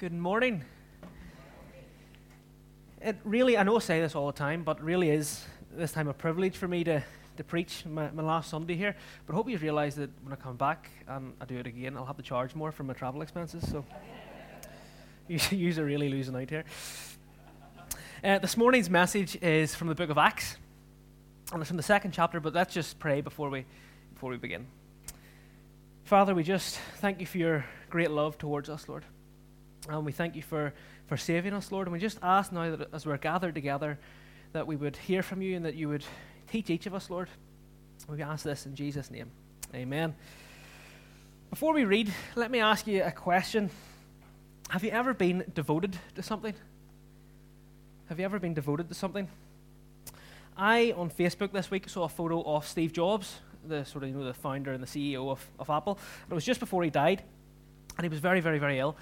Good morning. It really, I know I say this all the time, but really is this time a privilege for me to, to preach my, my last Sunday here. But I hope you realise that when I come back and I do it again, I'll have to charge more for my travel expenses. So you, you are really losing out here. Uh, this morning's message is from the book of Acts, and it's from the second chapter. But let's just pray before we before we begin. Father, we just thank you for your great love towards us, Lord. And we thank you for, for saving us, Lord. And we just ask now that as we're gathered together, that we would hear from you and that you would teach each of us, Lord. We ask this in Jesus' name. Amen. Before we read, let me ask you a question. Have you ever been devoted to something? Have you ever been devoted to something? I, on Facebook this week, saw a photo of Steve Jobs, the sort of, you know, the founder and the CEO of, of Apple. It was just before he died, and he was very, very, very ill.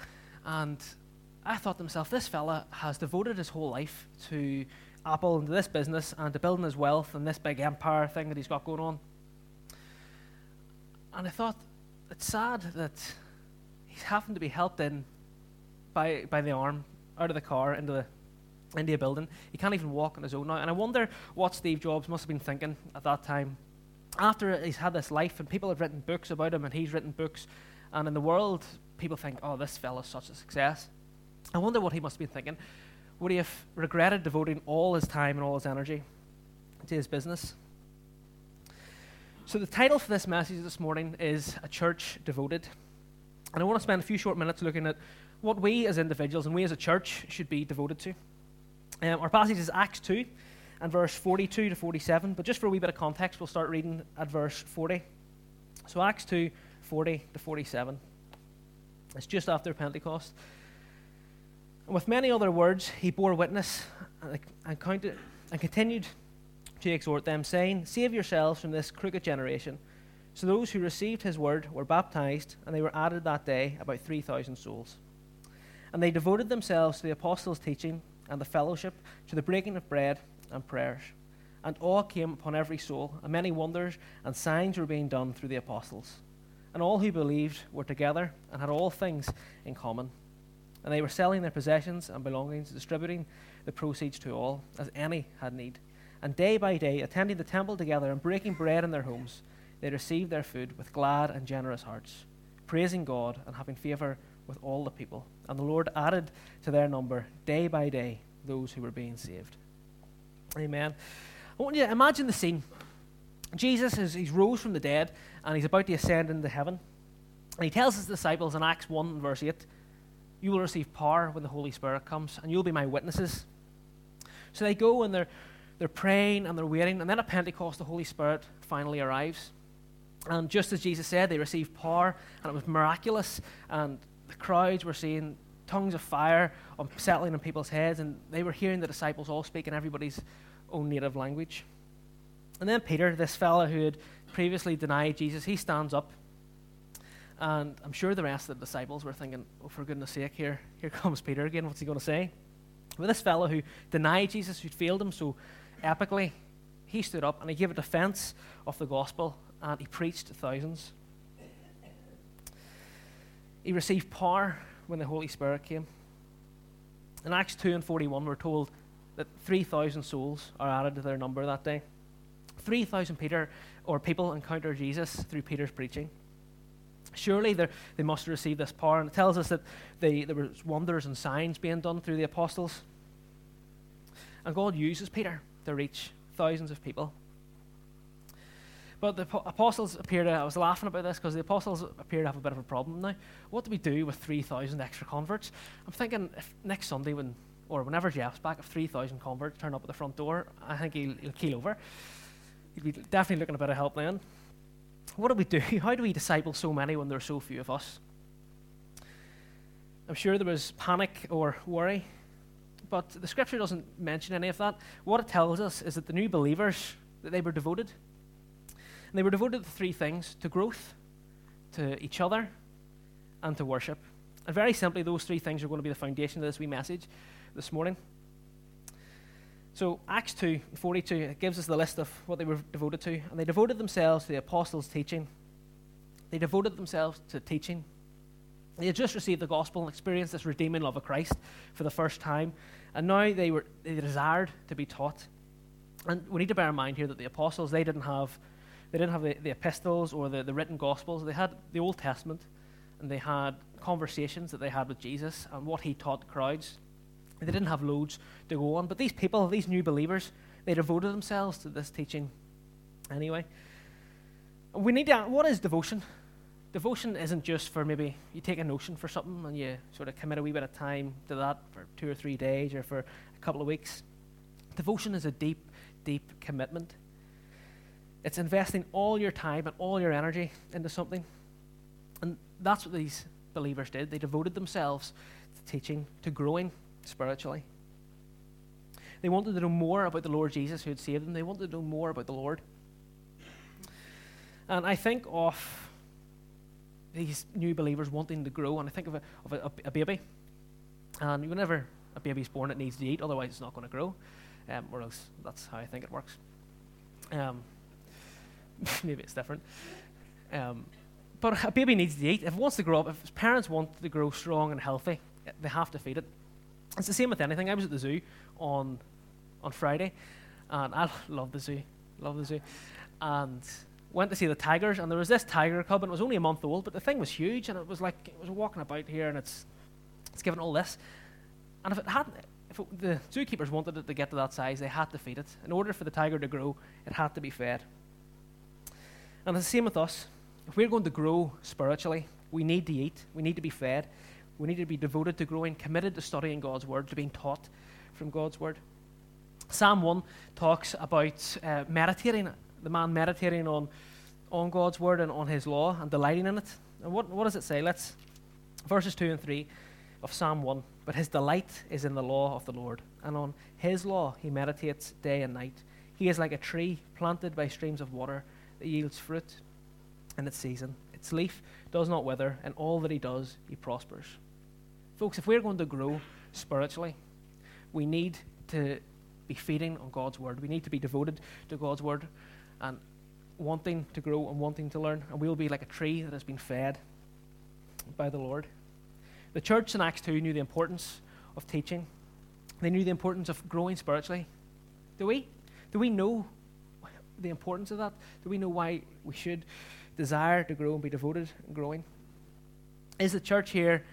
And I thought to myself, this fella has devoted his whole life to Apple and to this business and to building his wealth and this big empire thing that he's got going on. And I thought, it's sad that he's having to be helped in by, by the arm out of the car into the into a building. He can't even walk on his own now. And I wonder what Steve Jobs must have been thinking at that time. After he's had this life, and people have written books about him, and he's written books, and in the world, people think, oh, this fellow's such a success. I wonder what he must been thinking. Would he have regretted devoting all his time and all his energy to his business? So, the title for this message this morning is A Church Devoted. And I want to spend a few short minutes looking at what we as individuals and we as a church should be devoted to. Um, our passage is Acts 2 and verse 42 to 47. But just for a wee bit of context, we'll start reading at verse 40. So, Acts 2 40 to 47. It's just after Pentecost. And with many other words, he bore witness and, counted, and continued to exhort them, saying, Save yourselves from this crooked generation. So those who received his word were baptized, and they were added that day about 3,000 souls. And they devoted themselves to the apostles' teaching and the fellowship, to the breaking of bread and prayers. And awe came upon every soul, and many wonders and signs were being done through the apostles. And all who believed were together and had all things in common. And they were selling their possessions and belongings, distributing the proceeds to all, as any had need. And day by day, attending the temple together and breaking bread in their homes, they received their food with glad and generous hearts, praising God and having favor with all the people. And the Lord added to their number day by day those who were being saved. Amen. I want you to imagine the scene. Jesus is he's rose from the dead and he's about to ascend into heaven. And he tells his disciples in Acts 1 verse 8, You will receive power when the Holy Spirit comes, and you'll be my witnesses. So they go and they're they're praying and they're waiting, and then at Pentecost the Holy Spirit finally arrives. And just as Jesus said, they received power, and it was miraculous, and the crowds were seeing tongues of fire settling on people's heads, and they were hearing the disciples all speak in everybody's own native language. And then Peter, this fellow who had previously denied Jesus, he stands up. And I'm sure the rest of the disciples were thinking, oh, for goodness sake, here, here comes Peter again. What's he going to say? But this fellow who denied Jesus, who failed him so epically, he stood up and he gave a defense of the gospel and he preached to thousands. He received power when the Holy Spirit came. In Acts 2 and 41, we're told that 3,000 souls are added to their number that day. 3,000 Peter or people encounter Jesus through Peter's preaching. Surely they must have received this power. And it tells us that they, there were wonders and signs being done through the apostles. And God uses Peter to reach thousands of people. But the apostles appear to, I was laughing about this because the apostles appear to have a bit of a problem now. What do we do with 3,000 extra converts? I'm thinking next Sunday, when or whenever Jeff's back, if 3,000 converts turn up at the front door, I think he'll, he'll keel over. He'd be definitely looking a bit of help then. What do we do? How do we disciple so many when there are so few of us? I'm sure there was panic or worry, but the scripture doesn't mention any of that. What it tells us is that the new believers, that they were devoted and they were devoted to three things to growth, to each other, and to worship. And very simply, those three things are going to be the foundation of this wee message this morning. So, Acts 2 42, it gives us the list of what they were devoted to. And they devoted themselves to the apostles' teaching. They devoted themselves to teaching. They had just received the gospel and experienced this redeeming love of Christ for the first time, and now they were they desired to be taught. And we need to bear in mind here that the apostles they didn't have they didn't have the, the epistles or the, the written gospels. They had the Old Testament, and they had conversations that they had with Jesus and what he taught crowds. They didn't have loads to go on, but these people, these new believers, they devoted themselves to this teaching anyway. We need to, what is devotion? Devotion isn't just for maybe you take a notion for something and you sort of commit a wee bit of time to that for two or three days or for a couple of weeks. Devotion is a deep, deep commitment. It's investing all your time and all your energy into something. And that's what these believers did. They devoted themselves to teaching, to growing spiritually. They wanted to know more about the Lord Jesus who had saved them. They wanted to know more about the Lord. And I think of these new believers wanting to grow, and I think of a, of a, a baby. And whenever a baby's born, it needs to eat, otherwise, it's not going to grow. Um, or else that's how I think it works. Um, maybe it's different. Um, but a baby needs to eat. If it wants to grow up, if parents want to grow strong and healthy, they have to feed it. It's the same with anything. I was at the zoo on on Friday, and I love the zoo, love the zoo, and went to see the tigers. And there was this tiger cub, and it was only a month old, but the thing was huge, and it was like it was walking about here, and it's it's given all this. And if it hadn't, if it, the zookeepers wanted it to get to that size, they had to feed it. In order for the tiger to grow, it had to be fed. And it's the same with us. If we're going to grow spiritually, we need to eat, we need to be fed, we need to be devoted to growing, committed to studying God's Word, to being taught from God's Word. Psalm 1 talks about uh, meditating, the man meditating on, on God's Word and on His law and delighting in it. And what, what does it say? Let's, verses 2 and 3 of Psalm 1. But his delight is in the law of the Lord, and on his law he meditates day and night. He is like a tree planted by streams of water that yields fruit in its season. Its leaf does not wither, and all that he does, he prospers. Folks, if we're going to grow spiritually, we need to be feeding on God's word. We need to be devoted to God's word and wanting to grow and wanting to learn. And we'll be like a tree that has been fed by the Lord. The church in Acts 2 knew the importance of teaching, they knew the importance of growing spiritually. Do we? Do we know the importance of that? Do we know why we should desire to grow and be devoted and growing? Is the church here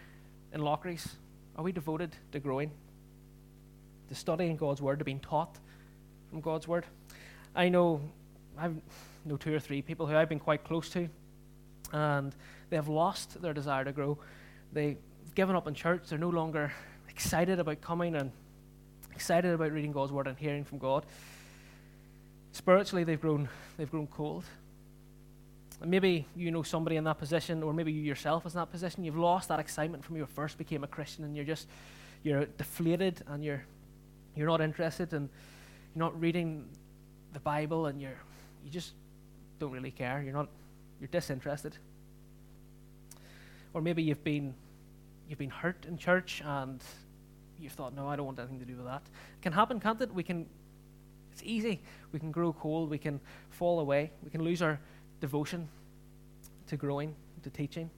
in Loughries, are we devoted to growing? To studying God's Word, to being taught from God's Word? I know, I know two or three people who I've been quite close to, and they have lost their desire to grow. They've given up in church. They're no longer excited about coming and excited about reading God's Word and hearing from God. Spiritually, they've grown, they've grown cold. Maybe you know somebody in that position, or maybe you yourself is in that position. You've lost that excitement from when you first became a Christian, and you're just you're deflated, and you're you're not interested, and you're not reading the Bible, and you're you just don't really care. You're not you're disinterested. Or maybe you've been you've been hurt in church, and you've thought, no, I don't want anything to do with that. It can happen, can't it? We can it's easy. We can grow cold. We can fall away. We can lose our devotion to growing, to teaching.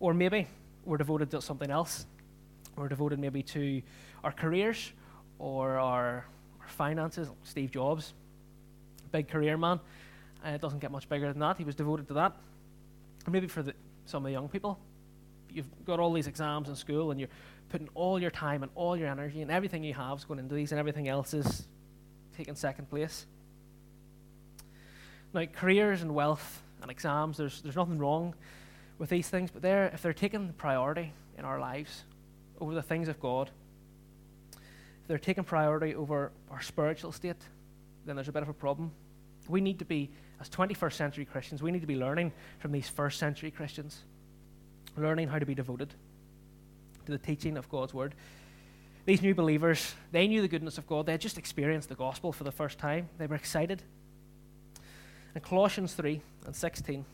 Or maybe we're devoted to something else. We're devoted maybe to our careers or our, our finances. Steve Jobs, big career man. Uh, it doesn't get much bigger than that. He was devoted to that. Or maybe for the, some of the young people, you've got all these exams in school and you're putting all your time and all your energy and everything you have is going into these, and everything else is taking second place. Now, careers and wealth and exams, there's, there's nothing wrong with these things, but they're, if they're taking priority in our lives over the things of God, if they're taking priority over our spiritual state, then there's a bit of a problem. We need to be, as 21st century Christians, we need to be learning from these first century Christians, learning how to be devoted to the teaching of God's word. These new believers, they knew the goodness of God. They had just experienced the gospel for the first time. They were excited. And Colossians 3 and 16.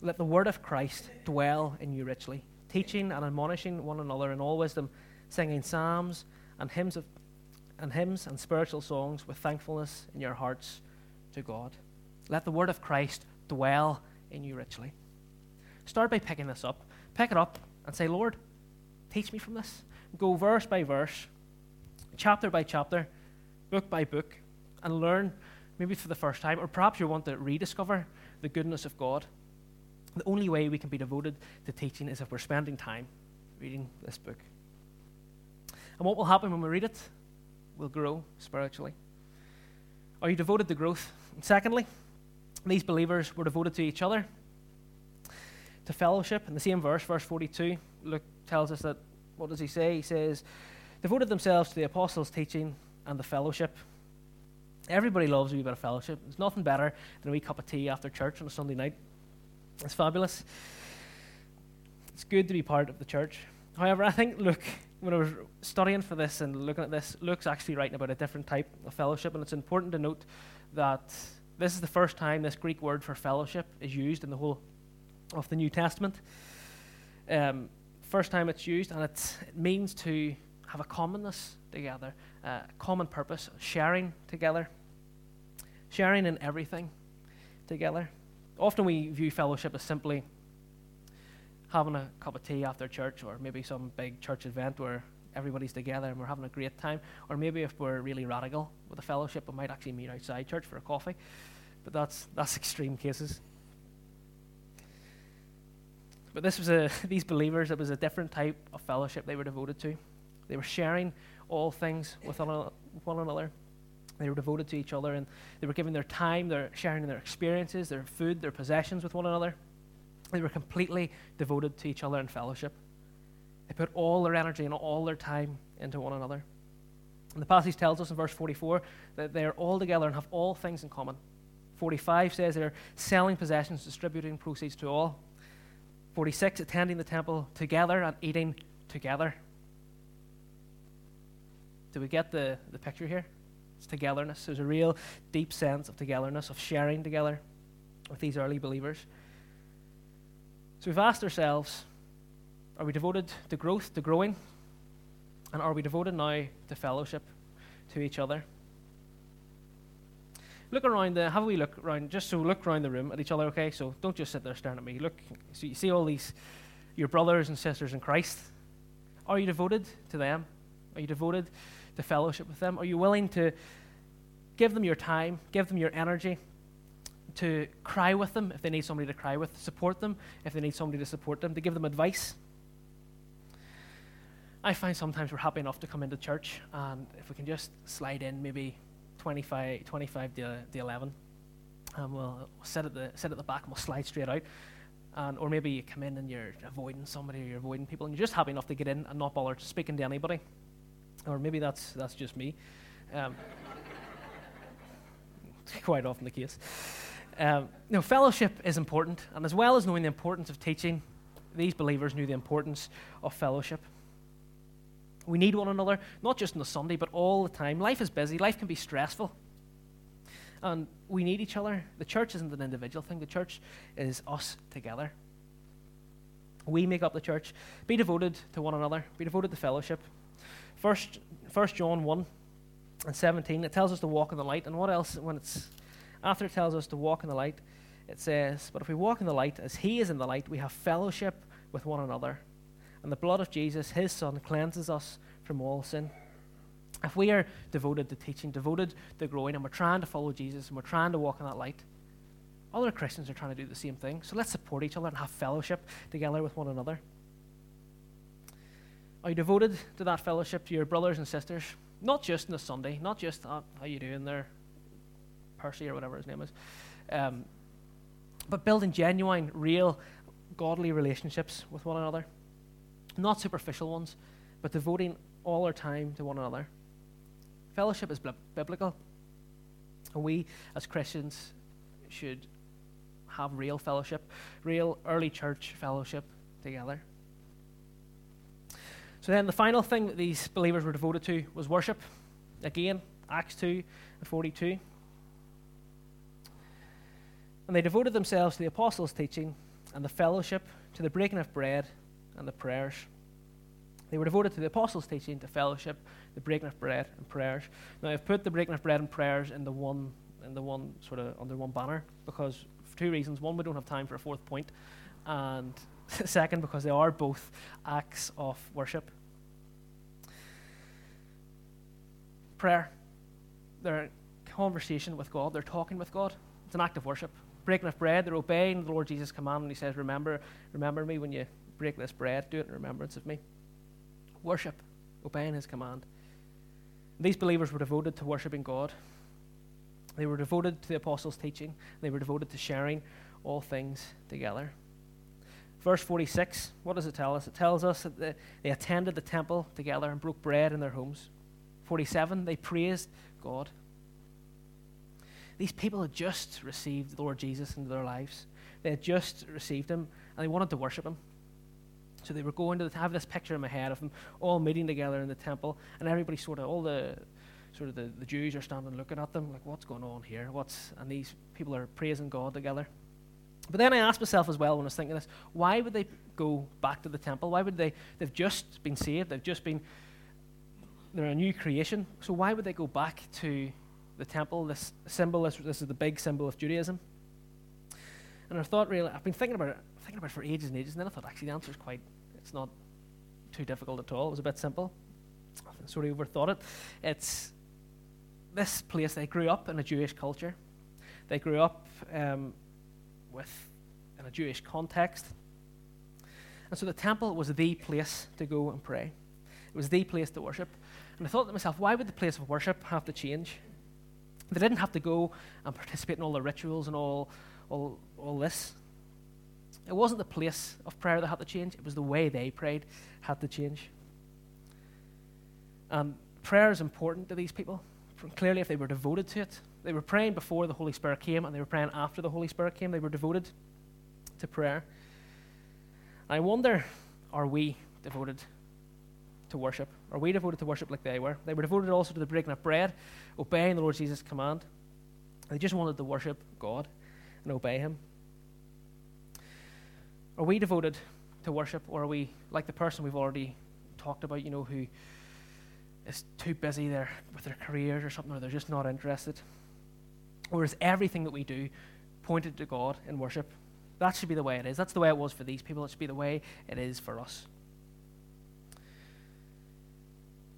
Let the word of Christ dwell in you richly, teaching and admonishing one another in all wisdom, singing psalms and hymns of and hymns and spiritual songs with thankfulness in your hearts to God. Let the word of Christ dwell in you richly. Start by picking this up. Pick it up and say, Lord, teach me from this. Go verse by verse, chapter by chapter, book by book, and learn, maybe for the first time, or perhaps you want to rediscover the goodness of God. The only way we can be devoted to teaching is if we're spending time reading this book. And what will happen when we read it? We'll grow spiritually. Are you devoted to growth? And secondly, these believers were devoted to each other, to fellowship. In the same verse, verse 42, Luke tells us that, what does he say? He says, devoted themselves to the apostles' teaching and the fellowship. Everybody loves a wee bit of fellowship. There's nothing better than a wee cup of tea after church on a Sunday night. It's fabulous. It's good to be part of the church. However, I think, look, when I was studying for this and looking at this, Luke's actually writing about a different type of fellowship, and it's important to note that this is the first time this Greek word for fellowship is used in the whole of the New Testament. Um, first time it's used, and it means to have a commonness together, a uh, common purpose, sharing together, sharing in everything together. Often we view fellowship as simply having a cup of tea after church, or maybe some big church event where everybody's together and we're having a great time. Or maybe if we're really radical with a fellowship, we might actually meet outside church for a coffee. But that's, that's extreme cases. But this was a, these believers, it was a different type of fellowship they were devoted to. They were sharing all things with one another. They were devoted to each other and they were giving their time, they're sharing their experiences, their food, their possessions with one another. They were completely devoted to each other in fellowship. They put all their energy and all their time into one another. And the passage tells us in verse 44 that they're all together and have all things in common. 45 says they're selling possessions, distributing proceeds to all. 46, attending the temple together and eating together. Do we get the, the picture here? It's togetherness. There's a real deep sense of togetherness, of sharing together with these early believers. So we've asked ourselves are we devoted to growth, to growing? And are we devoted now to fellowship, to each other? Look around the, have we look around, just so look around the room at each other, okay? So don't just sit there staring at me. Look, so you see all these, your brothers and sisters in Christ. Are you devoted to them? Are you devoted to fellowship with them? Are you willing to give them your time, give them your energy, to cry with them if they need somebody to cry with, support them if they need somebody to support them, to give them advice? I find sometimes we're happy enough to come into church, and if we can just slide in maybe 25, 25 to, to 11, and we'll, we'll sit, at the, sit at the back and we'll slide straight out. And, or maybe you come in and you're avoiding somebody or you're avoiding people, and you're just happy enough to get in and not bother speaking to anybody. Or maybe that's, that's just me. Um, quite often the case. Um, fellowship is important, and as well as knowing the importance of teaching, these believers knew the importance of fellowship. We need one another, not just on the Sunday, but all the time. Life is busy, life can be stressful. And we need each other. The church isn't an individual thing, the church is us together. We make up the church. Be devoted to one another, be devoted to fellowship. First, First John 1 and 17, it tells us to walk in the light. And what else, when it's after it tells us to walk in the light, it says, But if we walk in the light as he is in the light, we have fellowship with one another and the blood of Jesus, his Son, cleanses us from all sin. If we are devoted to teaching, devoted to growing, and we're trying to follow Jesus and we're trying to walk in that light, other Christians are trying to do the same thing. So let's support each other and have fellowship together with one another. Are devoted to that fellowship to your brothers and sisters? Not just on a Sunday, not just oh, how you doing there, Percy or whatever his name is, um, but building genuine, real, godly relationships with one another not superficial ones, but devoting all our time to one another. Fellowship is biblical, and we as Christians should have real fellowship, real early church fellowship together. So then the final thing that these believers were devoted to was worship. Again, Acts 2 and 42. And they devoted themselves to the apostles' teaching and the fellowship, to the breaking of bread and the prayers. They were devoted to the apostles' teaching, to fellowship, the breaking of bread, and prayers. Now, I've put the breaking of bread and prayers in the one in the one sort of under one banner because for two reasons. One, we don't have time for a fourth point, and second, because they are both acts of worship. Prayer, their conversation with God, they're talking with God. It's an act of worship. Breaking of bread, they're obeying the Lord Jesus' command, and He says, "Remember, remember me when you break this bread. Do it in remembrance of me." Worship, obeying His command. These believers were devoted to worshiping God. They were devoted to the apostles' teaching. They were devoted to sharing all things together. Verse 46, what does it tell us? It tells us that they attended the temple together and broke bread in their homes. 47, they praised God. These people had just received the Lord Jesus into their lives. They had just received Him and they wanted to worship Him. So they were going to have this picture in my head of them all meeting together in the temple, and everybody sort of, all the sort of the, the Jews are standing looking at them, like, what's going on here? What's and these people are praising God together. But then I asked myself as well when I was thinking this, why would they go back to the temple? Why would they they've just been saved, they've just been they're a new creation. So why would they go back to the temple? This symbol, this, this is the big symbol of Judaism. And I thought really I've been thinking about it thinking about it for ages and ages, and then I thought actually the answer is quite it's not too difficult at all. It was a bit simple. I sort of overthought it. It's this place, they grew up in a Jewish culture. They grew up um, with in a Jewish context. And so the temple was the place to go and pray. It was the place to worship. And I thought to myself, why would the place of worship have to change? They didn't have to go and participate in all the rituals and all, all, all this. It wasn't the place of prayer that had to change, it was the way they prayed had to change. And prayer is important to these people. Clearly, if they were devoted to it, they were praying before the Holy Spirit came and they were praying after the Holy Spirit came. They were devoted to prayer. I wonder, are we devoted to worship? Are we devoted to worship like they were? They were devoted also to the breaking of bread, obeying the Lord Jesus' command. They just wanted to worship God and obey Him. Are we devoted to worship, or are we like the person we've already talked about, you know, who is too busy there with their careers or something, or they're just not interested? Or is everything that we do pointed to God in worship? That should be the way it is. That's the way it was for these people. It should be the way it is for us.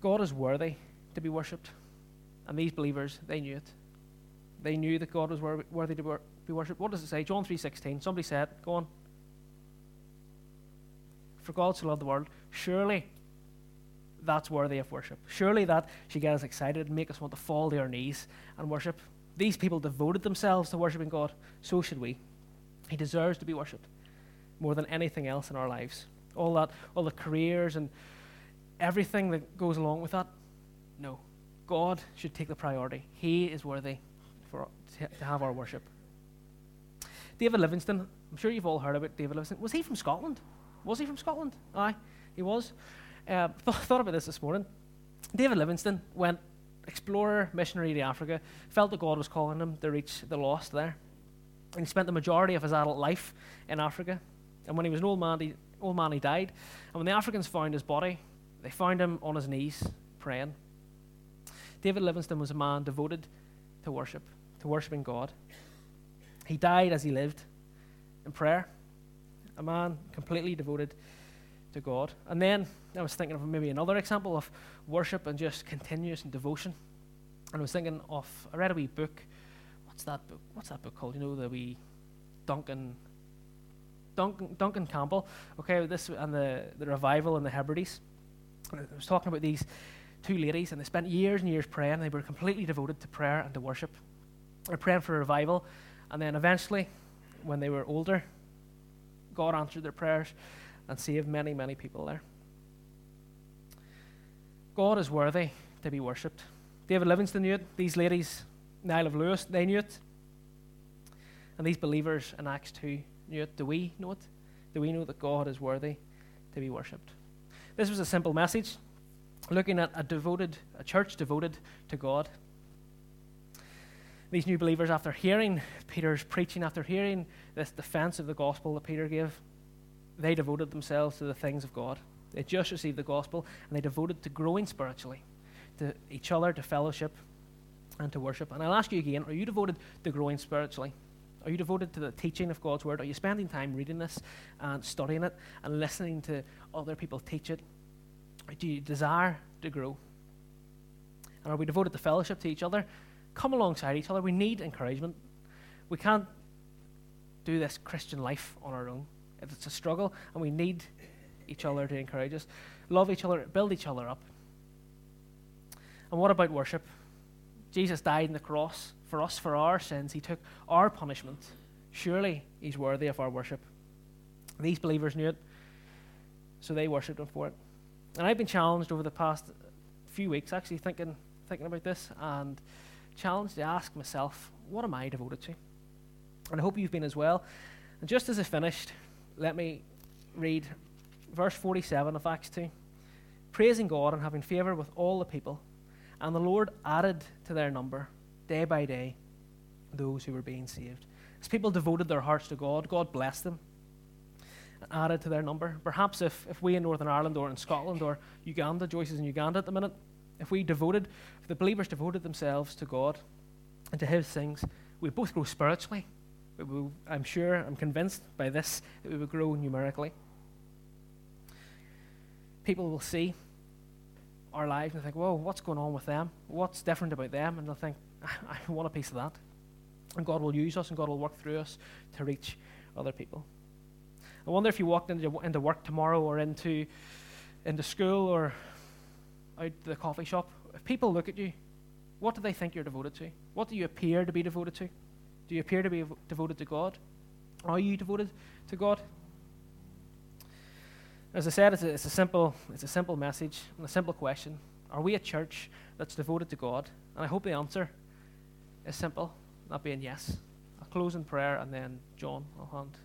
God is worthy to be worshipped. And these believers, they knew it. They knew that God was worthy to be worshipped. What does it say? John 3.16. Somebody said, go on. For God so loved the world. Surely that's worthy of worship. Surely that should get us excited and make us want to fall to our knees and worship. These people devoted themselves to worshiping God. So should we. He deserves to be worshipped more than anything else in our lives. All that, all the careers and everything that goes along with that. No. God should take the priority. He is worthy for, to have our worship. David Livingstone, I'm sure you've all heard about David Livingstone. Was he from Scotland? Was he from Scotland? Aye, he was. Uh, th- thought about this this morning. David Livingstone went explorer, missionary to Africa, felt that God was calling him to reach the lost there. And he spent the majority of his adult life in Africa. And when he was an old man, he, old man, he died. And when the Africans found his body, they found him on his knees praying. David Livingstone was a man devoted to worship, to worshiping God. He died as he lived in prayer a man completely devoted to God. And then I was thinking of maybe another example of worship and just continuous and devotion. And I was thinking of, I read a wee book. What's that book? What's that book called? You know, the wee Duncan, Duncan, Duncan Campbell. Okay, this and the, the revival in the Hebrides. And I was talking about these two ladies, and they spent years and years praying. And They were completely devoted to prayer and to worship. They were praying for a revival. And then eventually, when they were older, God answered their prayers and saved many, many people there. God is worthy to be worshipped. David Livingstone knew it. These ladies, Niall of Lewis, they knew it. And these believers in Acts 2 knew it. Do we know it? Do we know that God is worthy to be worshipped? This was a simple message looking at a devoted, a church devoted to God. These new believers, after hearing Peter's preaching, after hearing this defense of the gospel that Peter gave, they devoted themselves to the things of God. They just received the gospel and they devoted to growing spiritually, to each other, to fellowship, and to worship. And I'll ask you again are you devoted to growing spiritually? Are you devoted to the teaching of God's Word? Are you spending time reading this and studying it and listening to other people teach it? Do you desire to grow? And are we devoted to fellowship to each other? Come alongside each other. We need encouragement. We can't do this Christian life on our own. It's a struggle, and we need each other to encourage us. Love each other, build each other up. And what about worship? Jesus died on the cross for us, for our sins. He took our punishment. Surely he's worthy of our worship. These believers knew it, so they worshipped him for it. And I've been challenged over the past few weeks, actually, thinking, thinking about this, and challenged to ask myself, what am I devoted to? And I hope you've been as well. And just as I finished, let me read verse 47 of Acts 2. Praising God and having favor with all the people. And the Lord added to their number, day by day, those who were being saved. As people devoted their hearts to God, God blessed them and added to their number. Perhaps if, if we in Northern Ireland or in Scotland or Uganda, Joyce is in Uganda at the minute, if we devoted, if the believers devoted themselves to God and to His things, we both grow spiritually. Will, I'm sure, I'm convinced by this, that we will grow numerically. People will see our lives and think, whoa, what's going on with them? What's different about them? And they'll think, I want a piece of that. And God will use us and God will work through us to reach other people. I wonder if you walked into, into work tomorrow or into, into school or out to the coffee shop, if people look at you, what do they think you're devoted to? What do you appear to be devoted to? Do you appear to be devoted to God? Are you devoted to God? As I said, it's a, it's a, simple, it's a simple message and a simple question. Are we a church that's devoted to God? And I hope the answer is simple, not being yes. I'll close in prayer and then John, I'll hand,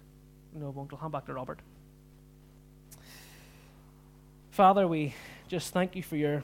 no, I won't, I'll hand back to Robert. Father, we just thank you for your